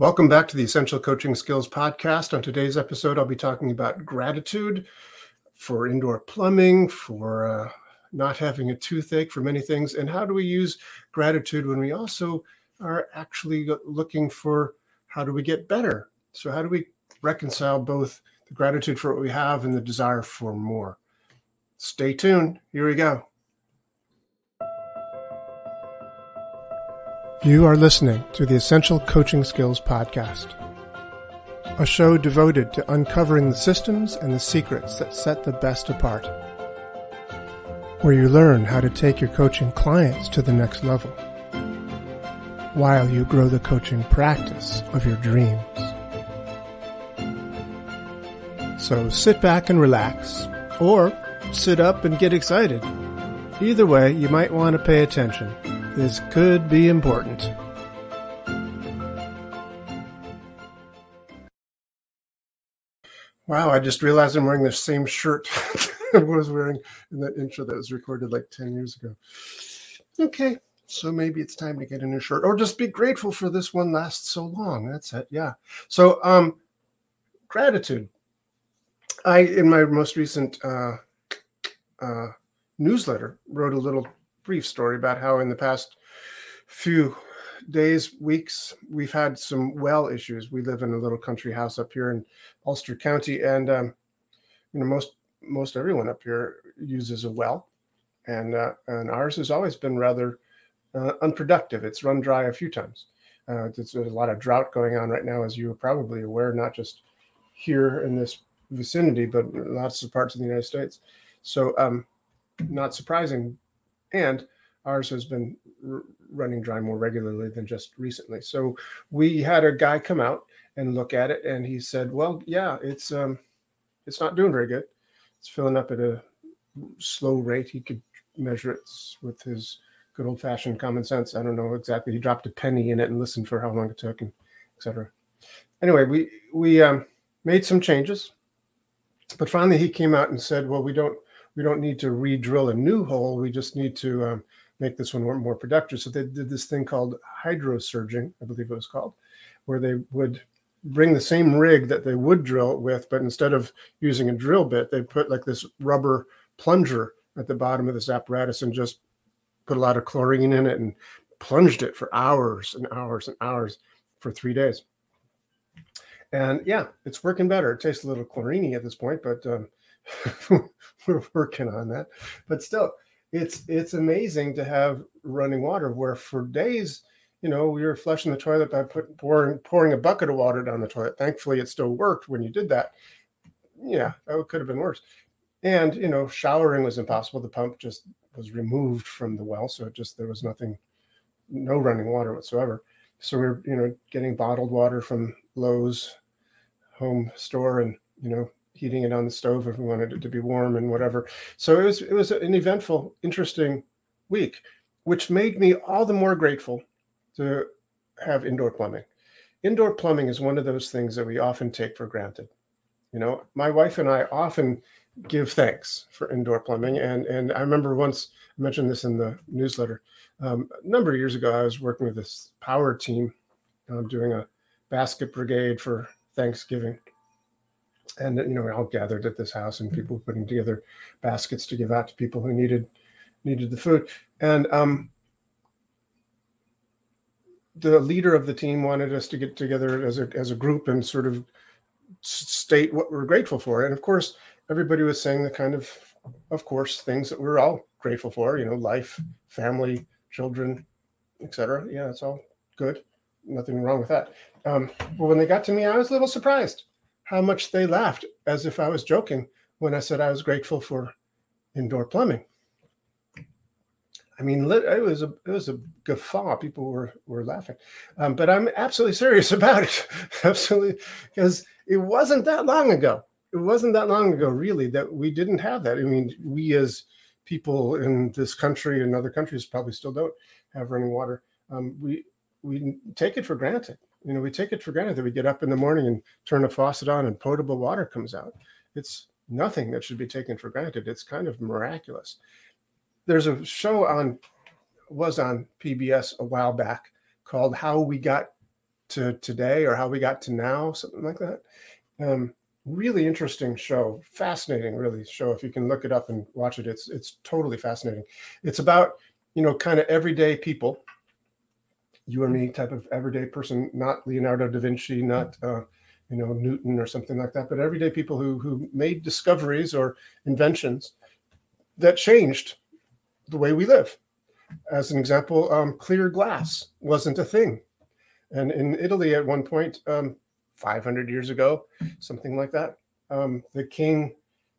Welcome back to the Essential Coaching Skills Podcast. On today's episode, I'll be talking about gratitude for indoor plumbing, for uh, not having a toothache, for many things, and how do we use gratitude when we also are actually looking for how do we get better? So, how do we reconcile both the gratitude for what we have and the desire for more? Stay tuned. Here we go. You are listening to the Essential Coaching Skills Podcast, a show devoted to uncovering the systems and the secrets that set the best apart, where you learn how to take your coaching clients to the next level, while you grow the coaching practice of your dreams. So sit back and relax, or sit up and get excited. Either way, you might want to pay attention this could be important. Wow, I just realized I'm wearing the same shirt I was wearing in that intro that was recorded like 10 years ago. Okay, so maybe it's time to get a new shirt or just be grateful for this one lasts so long. That's it. Yeah. So, um, gratitude. I, in my most recent uh, uh, newsletter, wrote a little brief story about how in the past few days, weeks, we've had some well issues. We live in a little country house up here in Ulster County, and um, you know most most everyone up here uses a well, and uh, and ours has always been rather uh, unproductive. It's run dry a few times. Uh, there's a lot of drought going on right now, as you are probably aware, not just here in this vicinity, but lots of parts of the United States. So, um, not surprising and ours has been r- running dry more regularly than just recently. So we had a guy come out and look at it, and he said, "Well, yeah, it's um, it's not doing very good. It's filling up at a slow rate. He could measure it with his good old fashioned common sense. I don't know exactly. He dropped a penny in it and listened for how long it took, and etc. Anyway, we we um, made some changes, but finally he came out and said, "Well, we don't." We don't need to re-drill a new hole. We just need to um, make this one more, productive. So they did this thing called hydrosurging, I believe it was called, where they would bring the same rig that they would drill with, but instead of using a drill bit, they put like this rubber plunger at the bottom of this apparatus and just put a lot of chlorine in it and plunged it for hours and hours and hours for three days. And yeah, it's working better. It tastes a little chloriney at this point, but um, we're working on that. But still, it's it's amazing to have running water where for days, you know, we were flushing the toilet by put, pouring pouring a bucket of water down the toilet. Thankfully, it still worked when you did that. Yeah, that could have been worse. And you know, showering was impossible. The pump just was removed from the well, so it just there was nothing, no running water whatsoever. So we are you know getting bottled water from Lowe's home store and you know heating it on the stove if we wanted it to be warm and whatever. So it was it was an eventful, interesting week, which made me all the more grateful to have indoor plumbing. Indoor plumbing is one of those things that we often take for granted. You know, my wife and I often give thanks for indoor plumbing. And and I remember once I mentioned this in the newsletter. Um, a number of years ago, I was working with this power team um, doing a basket brigade for Thanksgiving and you know we all gathered at this house and people were putting together baskets to give out to people who needed needed the food. And um, the leader of the team wanted us to get together as a as a group and sort of state what we're grateful for. And of course everybody was saying the kind of of course things that we're all grateful for you know life family children etc yeah it's all good. Nothing wrong with that. Um, but when they got to me i was a little surprised how much they laughed as if I was joking when I said I was grateful for indoor plumbing. I mean, it was a it was a guffaw. People were were laughing, um, but I'm absolutely serious about it. absolutely, because it wasn't that long ago. It wasn't that long ago, really, that we didn't have that. I mean, we as people in this country and other countries probably still don't have running water. Um, we we take it for granted. You know, we take it for granted that we get up in the morning and turn a faucet on and potable water comes out. It's nothing that should be taken for granted. It's kind of miraculous. There's a show on was on PBS a while back called How We Got to today or how we got to now, something like that. Um, really interesting show, fascinating, really show. If you can look it up and watch it, it's it's totally fascinating. It's about you know kind of everyday people, you or me type of everyday person, not Leonardo da Vinci, not uh, you know Newton or something like that, but everyday people who who made discoveries or inventions that changed the way we live. As an example, um, clear glass wasn't a thing. And in Italy, at one point, um, 500 years ago, something like that, um, the king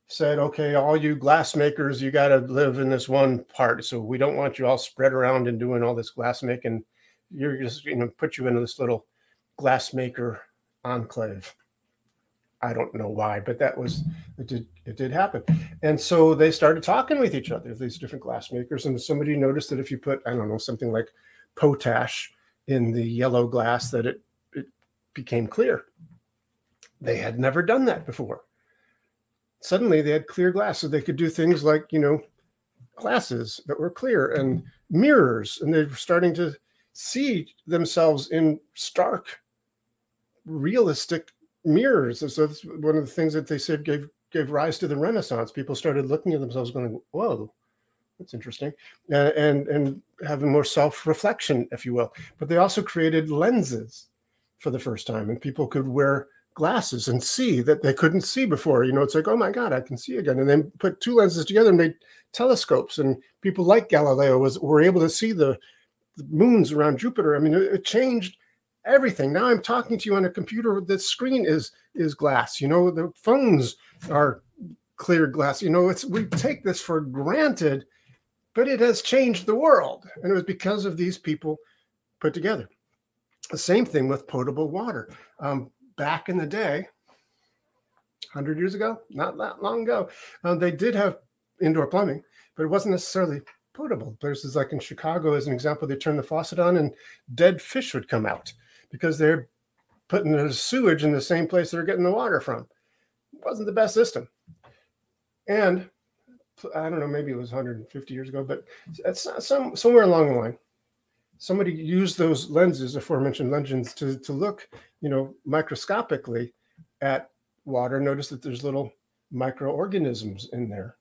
said, Okay, all you glassmakers, you got to live in this one part. So we don't want you all spread around and doing all this glass making. You're just, you know, put you into this little glass maker enclave. I don't know why, but that was it did it did happen. And so they started talking with each other, these different glass makers. And somebody noticed that if you put, I don't know, something like potash in the yellow glass, that it it became clear. They had never done that before. Suddenly they had clear glass, so they could do things like, you know, glasses that were clear and mirrors, and they were starting to see themselves in stark, realistic mirrors. So that's one of the things that they said gave gave rise to the Renaissance. People started looking at themselves, going, "Whoa, that's interesting," and and, and having more self reflection, if you will. But they also created lenses for the first time, and people could wear glasses and see that they couldn't see before. You know, it's like, oh my God, I can see again. And then put two lenses together and made telescopes. And people like Galileo was were able to see the, the moons around Jupiter. I mean, it, it changed everything. Now I'm talking to you on a computer. The screen is is glass. You know, the phones are clear glass. You know, it's we take this for granted, but it has changed the world, and it was because of these people put together. The same thing with potable water. Um, back in the day, hundred years ago, not that long ago, uh, they did have indoor plumbing, but it wasn't necessarily potable. Places like in Chicago, as an example, they turned the faucet on and dead fish would come out because they're putting the sewage in the same place they're getting the water from. It wasn't the best system. And I don't know, maybe it was 150 years ago, but it's some somewhere along the line, somebody used those lenses, aforementioned lenses, to to look, you know, microscopically at water. Notice that there's little microorganisms in there,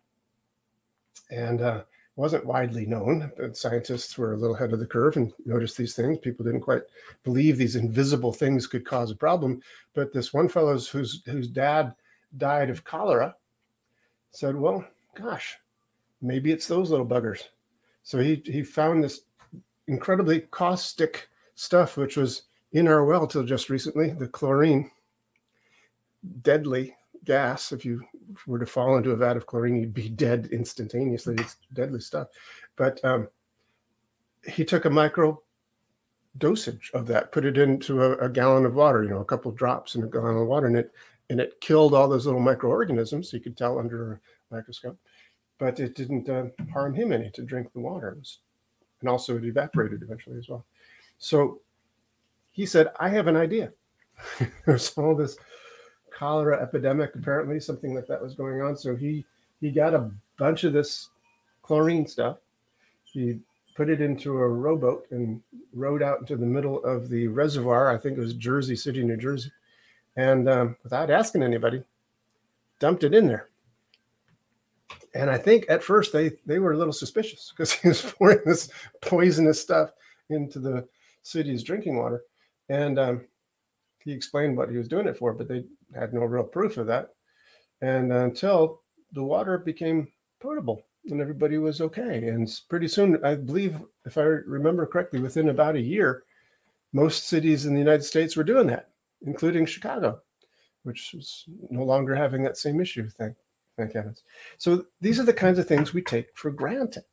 and uh, wasn't widely known. But scientists were a little ahead of the curve and noticed these things. People didn't quite believe these invisible things could cause a problem. But this one fellow whose whose dad died of cholera said, "Well, gosh, maybe it's those little buggers." So he he found this incredibly caustic stuff, which was in our well till just recently, the chlorine, deadly gas. If you were to fall into a vat of chlorine, you'd be dead instantaneously. It's deadly stuff. But um, he took a micro dosage of that, put it into a, a, gallon of water, you know, a couple drops in a gallon of water, and it and it killed all those little microorganisms. You could tell under a microscope, but it didn't uh, harm him any to drink the water. Was, and also it evaporated eventually as well. So he said, "I have an idea." There's all this cholera epidemic, apparently, something like that was going on. So he he got a bunch of this chlorine stuff. He put it into a rowboat and rowed out into the middle of the reservoir. I think it was Jersey City, New Jersey, and um, without asking anybody, dumped it in there. And I think at first they they were a little suspicious because he was pouring this poisonous stuff into the city's drinking water. And um, he explained what he was doing it for, but they had no real proof of that. And until the water became potable and everybody was okay. And pretty soon, I believe, if I remember correctly, within about a year, most cities in the United States were doing that, including Chicago, which was no longer having that same issue. Thank, thank heavens. So these are the kinds of things we take for granted.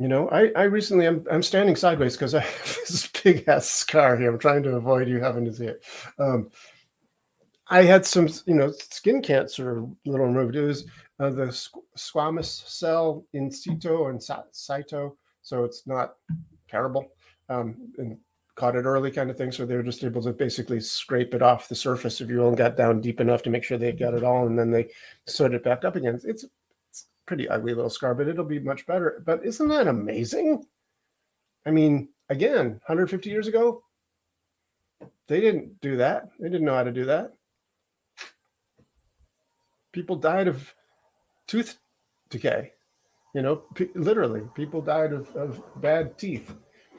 You know, I, I recently I'm I'm standing sideways because I have this big ass scar here. I'm trying to avoid you having to see it. Um, I had some, you know, skin cancer little removed. It was uh, the squamous cell in situ and cyto, so it's not terrible. Um, and caught it early, kind of thing. So they were just able to basically scrape it off the surface if you only got down deep enough to make sure they got it all, and then they sewed it back up again. It's, it's pretty ugly little scar, but it'll be much better. But isn't that amazing? I mean, again, 150 years ago, They didn't do that. They didn't know how to do that. People died of tooth decay. You know, p- literally, people died of, of bad teeth.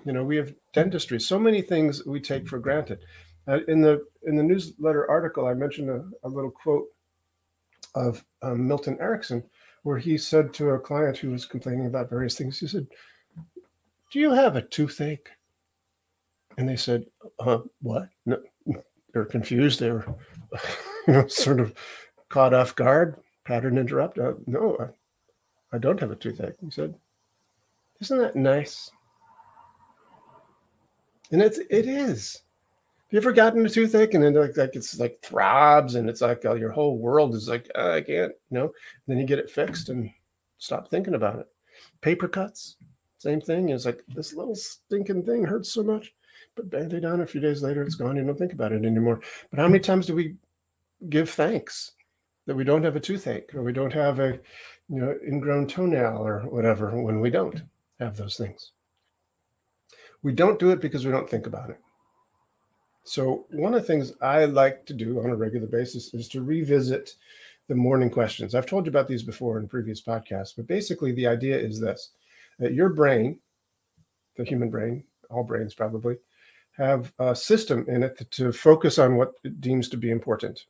You know, we have dentistry. So many things we take for granted. Uh, in the in the newsletter article, I mentioned a, a little quote of um, Milton Erickson, where he said to a client who was complaining about various things, he said, "Do you have a toothache?" And they said, uh, "What?" No, they're confused. They're you know, sort of caught off guard. Pattern interrupt. Uh, no, I, I don't have a toothache. He said, "Isn't that nice?" And it's it is. Have you ever gotten a toothache and then like, like it's like throbs and it's like uh, your whole world is like uh, I can't, you know. And then you get it fixed and stop thinking about it. Paper cuts, same thing. It's like this little stinking thing hurts so much, but band-aid on a few days later, it's gone. You don't think about it anymore. But how many times do we give thanks that we don't have a toothache or we don't have a you know ingrown toenail or whatever when we don't have those things? We don't do it because we don't think about it. So, one of the things I like to do on a regular basis is to revisit the morning questions. I've told you about these before in previous podcasts, but basically, the idea is this that your brain, the human brain, all brains probably, have a system in it to focus on what it deems to be important.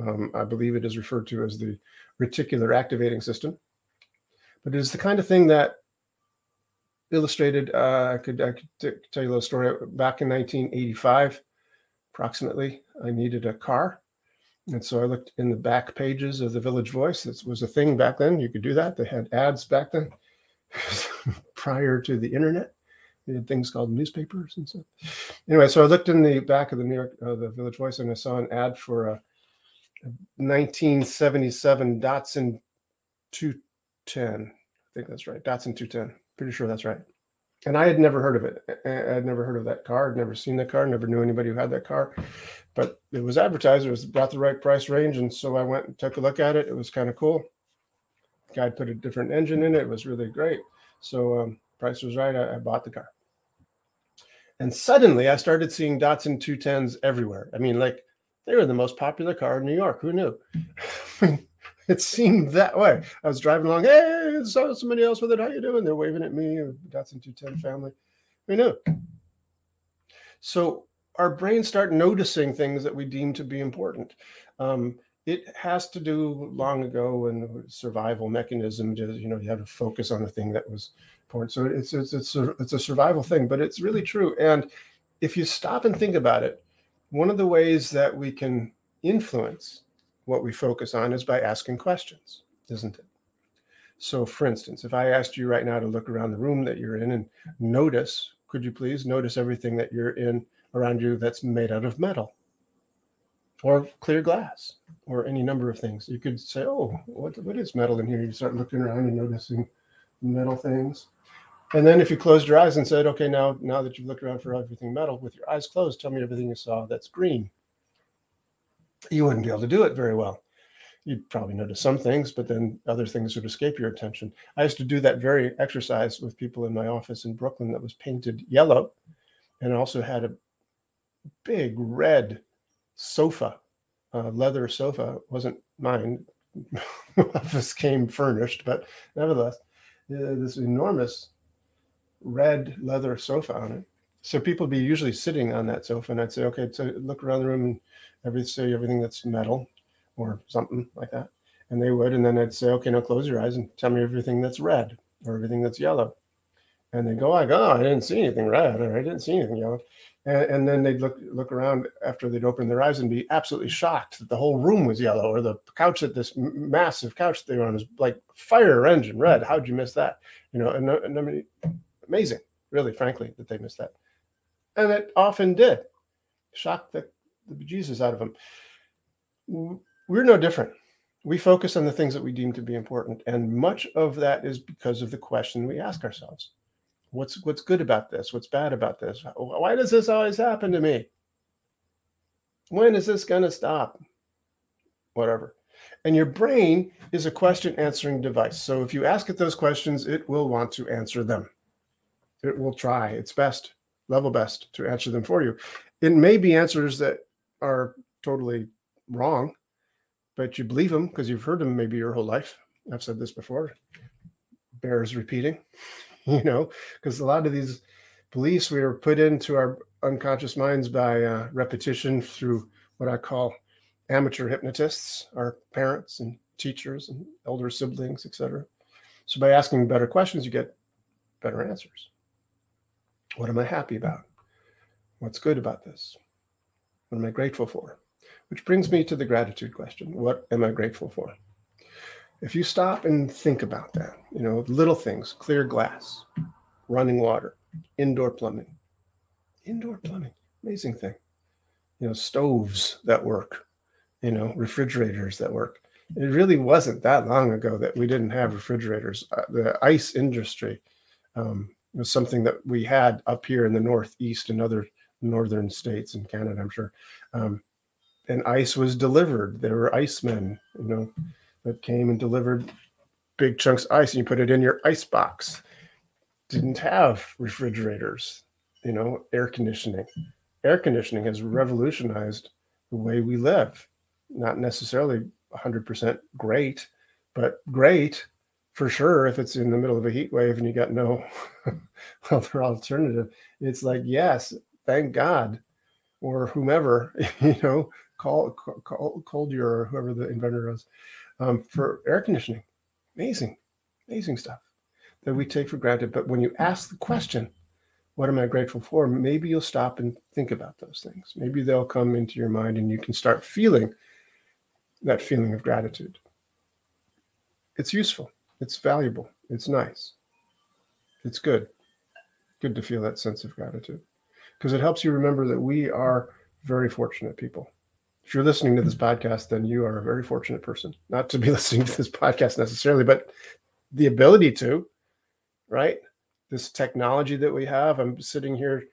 Um, I believe it is referred to as the reticular activating system. But it is the kind of thing that illustrated. Uh, I could I could tell you a little story. Back in 1985, approximately, I needed a car, and so I looked in the back pages of the Village Voice. This was a thing back then. You could do that. They had ads back then, prior to the internet. They had things called newspapers and stuff. Anyway, so I looked in the back of the New York, uh, the Village Voice, and I saw an ad for a 1977 Datsun 210. I think that's right. Datsun 210. Pretty sure that's right. And I had never heard of it. I had never heard of that car. I'd never seen that car. Never knew anybody who had that car. But it was advertised. It was about the right price range. And so I went and took a look at it. It was kind of cool. Guy put a different engine in it. It was really great. So um, price was right. I, I bought the car. And suddenly I started seeing Datsun 210s everywhere. I mean, like they were the most popular car in New York. Who knew? it seemed that way. I was driving along, hey, saw somebody else with it. How you doing? They're waving at me. Datsun 210 family. We knew. So our brains start noticing things that we deem to be important. Um, it has to do long ago in survival mechanism. Just, you know, you have to focus on the thing that was important. So it's it's it's a, it's a survival thing, but it's really true. And if you stop and think about it, one of the ways that we can influence what we focus on is by asking questions, isn't it? So, for instance, if I asked you right now to look around the room that you're in and notice, could you please notice everything that you're in around you that's made out of metal or clear glass or any number of things? You could say, Oh, what, what is metal in here? You start looking around and noticing metal things. And then if you closed your eyes and said, Okay, now, now that you've looked around for everything metal with your eyes closed, tell me everything you saw that's green you wouldn't be able to do it very well. You'd probably notice some things, but then other things would escape your attention. I used to do that very exercise with people in my office in Brooklyn that was painted yellow and also had a big red sofa, leather sofa. It wasn't mine. office came furnished, but nevertheless, uh, this enormous red leather sofa on it. So people would be usually sitting on that sofa, and I'd say, okay, so look around the room and every say everything that's metal or something like that. And they would, and then I'd say, okay, now close your eyes and tell me everything that's red or everything that's yellow. And they'd go like, oh, I didn't see anything red or I didn't see anything yellow. And, and then they'd look look around after they'd open their eyes and be absolutely shocked that the whole room was yellow or the couch that this massive couch they were on was like fire engine red. How'd you miss that? You know, and, and I amazing, really, frankly, that they missed that. And it often did. Shocked the the bejesus out of them. We're no different. We focus on the things that we deem to be important, and much of that is because of the question we ask ourselves: What's what's good about this? What's bad about this? Why does this always happen to me? When is this going to stop? Whatever. And your brain is a question answering device. So if you ask it those questions, it will want to answer them. It will try its best, level best to answer them for you. it may be answers that are totally wrong, but you believe them because you've heard them maybe your whole life. I've said this before. Bears repeating, you know, because a lot of these beliefs we are put into our unconscious minds by uh, repetition through what I call amateur hypnotists, our parents and teachers and elder siblings, etc. So by asking better questions, you get better answers. What am I happy about? What's good about this? What am I grateful for? Which brings me to the gratitude question. What am I grateful for? If you stop and think about that, you know, little things, clear glass, running water, indoor plumbing, indoor plumbing, amazing thing. You know, stoves that work, you know, refrigerators that work. It really wasn't that long ago that we didn't have refrigerators. Uh, the ice industry um, was something that we had up here in the Northeast and other northern states in Canada, I'm sure. Um, and ice was delivered. There were icemen, you know, that came and delivered big chunks of ice, and you put it in your ice box. Didn't have refrigerators, you know, air conditioning. Air conditioning has revolutionized the way we live. Not necessarily 100% great, but great for sure if it's in the middle of a heat wave and you got no other alternative. It's like, yes, thank God, or whomever, you know, call, call Coldier or whoever the inventor was um, for air conditioning. Amazing, amazing stuff that we take for granted. But when you ask the question, what am I grateful for? Maybe you'll stop and think about those things. Maybe they'll come into your mind and you can start feeling that feeling of gratitude. It's useful, it's valuable, it's nice, it's good. Good to feel that sense of gratitude because it helps you remember that we are very fortunate people. If you're listening to this podcast, then you are a very fortunate person. Not to be listening to this podcast necessarily, but the ability to, right? This technology that we have. I'm sitting here,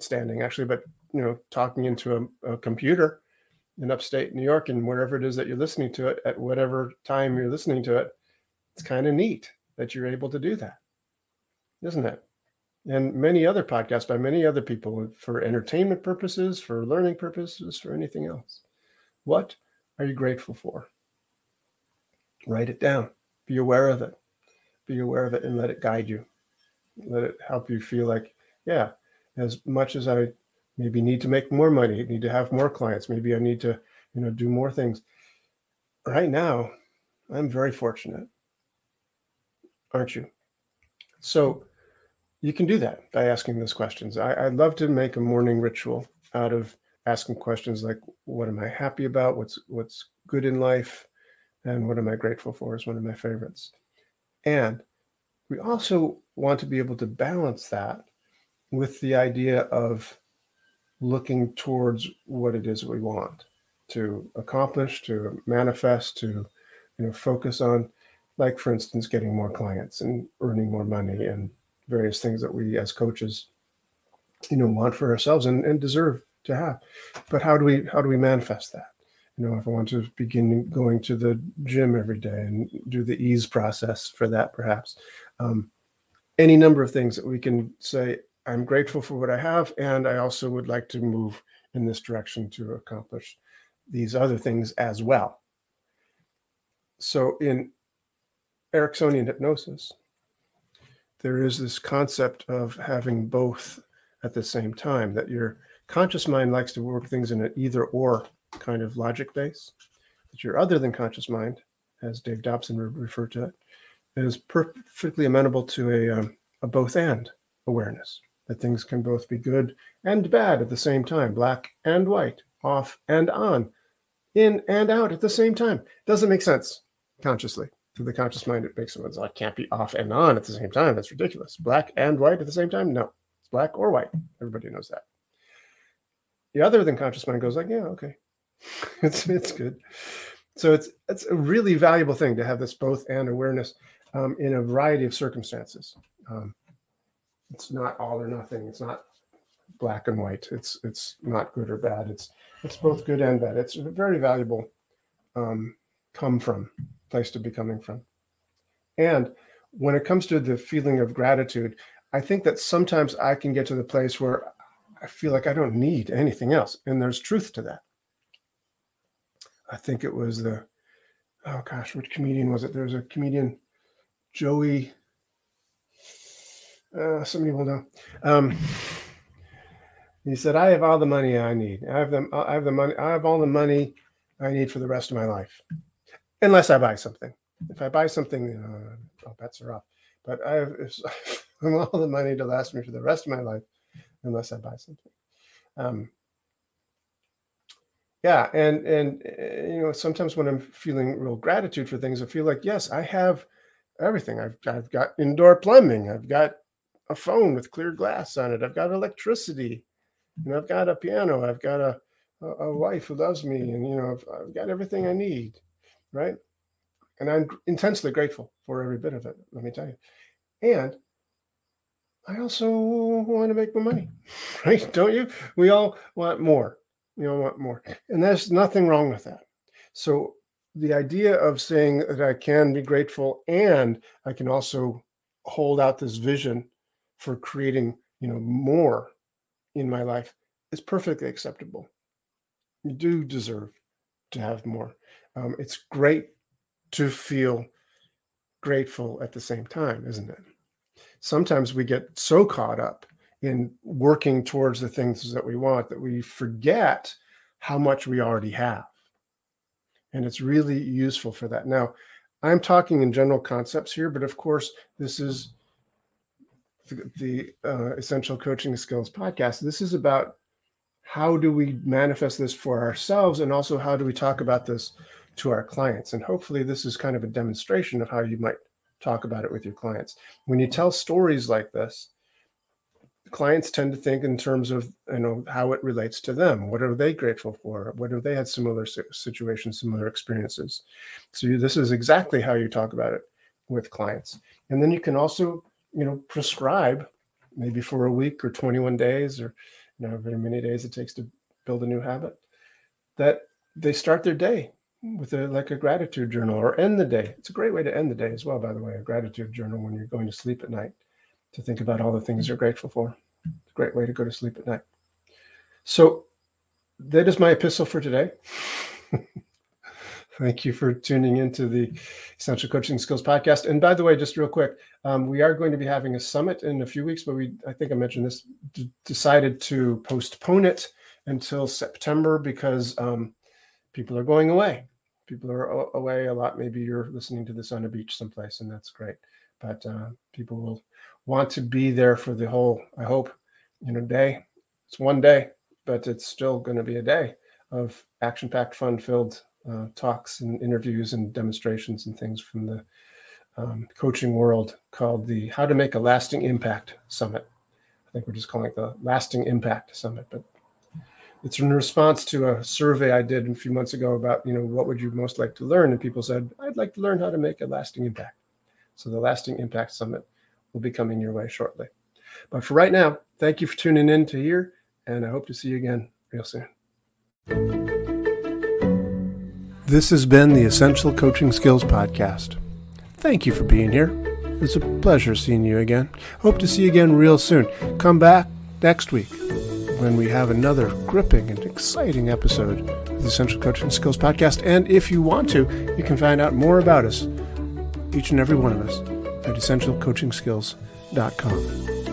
standing actually, but you know, talking into a, a computer in upstate New York and wherever it is that you're listening to it at whatever time you're listening to it, it's kind of neat that you're able to do that, isn't it? And many other podcasts by many other people for entertainment purposes, for learning purposes, for anything else. What are you grateful for? Write it down. Be aware of it. Be aware of it and let it guide you. Let it help you feel like, yeah, as much as I maybe need to make more money need to have more clients maybe i need to you know do more things right now i'm very fortunate aren't you? So you can do that by asking those questions. I, i'd love to make a morning ritual out of asking questions like what am i happy about? What's what's good in life? And what am i grateful for is one of my favorites. And we also want to be able to balance that with the idea of looking towards what it is we want to accomplish, to manifest, to you know focus on, like for instance, getting more clients and earning more money and various things that we as coaches, you know, want for ourselves and, and deserve to have. But how do we how do we manifest that? You know, if I want to begin going to the gym every day and do the ease process for that, perhaps. Um, any number of things that we can say I'm grateful for what I have, and I also would like to move in this direction to accomplish these other things as well. So, in Ericksonian hypnosis, there is this concept of having both at the same time, that your conscious mind likes to work things in an either or kind of logic base, that your other than conscious mind, as Dave Dobson referred to it, is perfectly amenable to a, um, a both and awareness that things can both be good and bad at the same time, black and white, off and on, in and out at the same time. Doesn't make sense consciously. To the conscious mind, it makes sense. I can't be off and on at the same time. That's ridiculous. Black and white at the same time? No, it's black or white. Everybody knows that. The other than conscious mind goes like, yeah, okay, it's it's good. So it's it's a really valuable thing to have this both and awareness um, in a variety of circumstances. Um, it's not all or nothing. It's not black and white. It's it's not good or bad. It's it's both good and bad. It's a very valuable um, come from place to be coming from. And when it comes to the feeling of gratitude, I think that sometimes I can get to the place where I feel like I don't need anything else. And there's truth to that. I think it was the, oh gosh, which comedian was it? There was a comedian, Joey, uh, somebody will know. Um, he said, I have all the money I need. I have the, I have the money. I have all the money I need for the rest of my life, unless I buy something. If I buy something, uh, all bets are off. But I have all the money to last me for the rest of my life, unless I buy something. Um, yeah, and and uh, you know, sometimes when I'm feeling real gratitude for things, I feel like yes, I have everything. I've I've got indoor plumbing. I've got a phone with clear glass on it. I've got electricity. Know, I've got a piano. I've got a a, wife who loves me, and you know, I've, I've got everything I need, right? And I'm intensely grateful for every bit of it. Let me tell you. And I also want to make more money, right? Don't you? We all want more. We all want more. And there's nothing wrong with that. So the idea of saying that I can be grateful and I can also hold out this vision for creating, you know, more in my life is perfectly acceptable. You do deserve to have more. Um, it's great to feel grateful at the same time, isn't it? Sometimes we get so caught up in working towards the things that we want that we forget how much we already have. And it's really useful for that. Now, I'm talking in general concepts here, but of course, this is the, the uh, Essential Coaching Skills podcast. This is about how do we manifest this for ourselves and also how do we talk about this to our clients. And hopefully this is kind of a demonstration of how you might talk about it with your clients. When you tell stories like this clients tend to think in terms of you know how it relates to them. What are they grateful for? What have they had similar situations similar experiences? So you, this is exactly how you talk about it with clients. And then you can also you know prescribe maybe for a week or 21 days or you know very many days it takes to build a new habit that they start their day with a like a gratitude journal or end the day it's a great way to end the day as well by the way a gratitude journal when you're going to sleep at night to think about all the things you're grateful for it's a great way to go to sleep at night so that is my epistle for today Thank you for tuning into the Essential Coaching Skills podcast. And by the way, just real quick, um, we are going to be having a summit in a few weeks, but we, I think I mentioned this, d- decided to postpone it until September because um, people are going away. People are away a lot. Maybe you're listening to this on a beach someplace, and that's great. But uh, people will want to be there for the whole, I hope, you know, day. It's one day, but it's still going to be a day of action packed, fun filled uh, talks and interviews and demonstrations and things from the um, coaching world called the How to Make a Lasting Impact Summit. I think we're just calling it the Lasting Impact Summit, but it's in response to a survey I did a few months ago about, you know, what would you most like to learn? And people said, I'd like to learn how to make a lasting impact. So the Lasting Impact Summit will be coming your way shortly. But for right now, thank you for tuning in to here, and I hope to see you again real soon. This has been the Essential Coaching Skills Podcast. Thank you for being here. It's a pleasure seeing you again. Hope to see you again real soon. Come back next week when we have another gripping and exciting episode of the Essential Coaching Skills Podcast. And if you want to, you can find out more about us, each and every one of us, at essentialcoachingskills.com.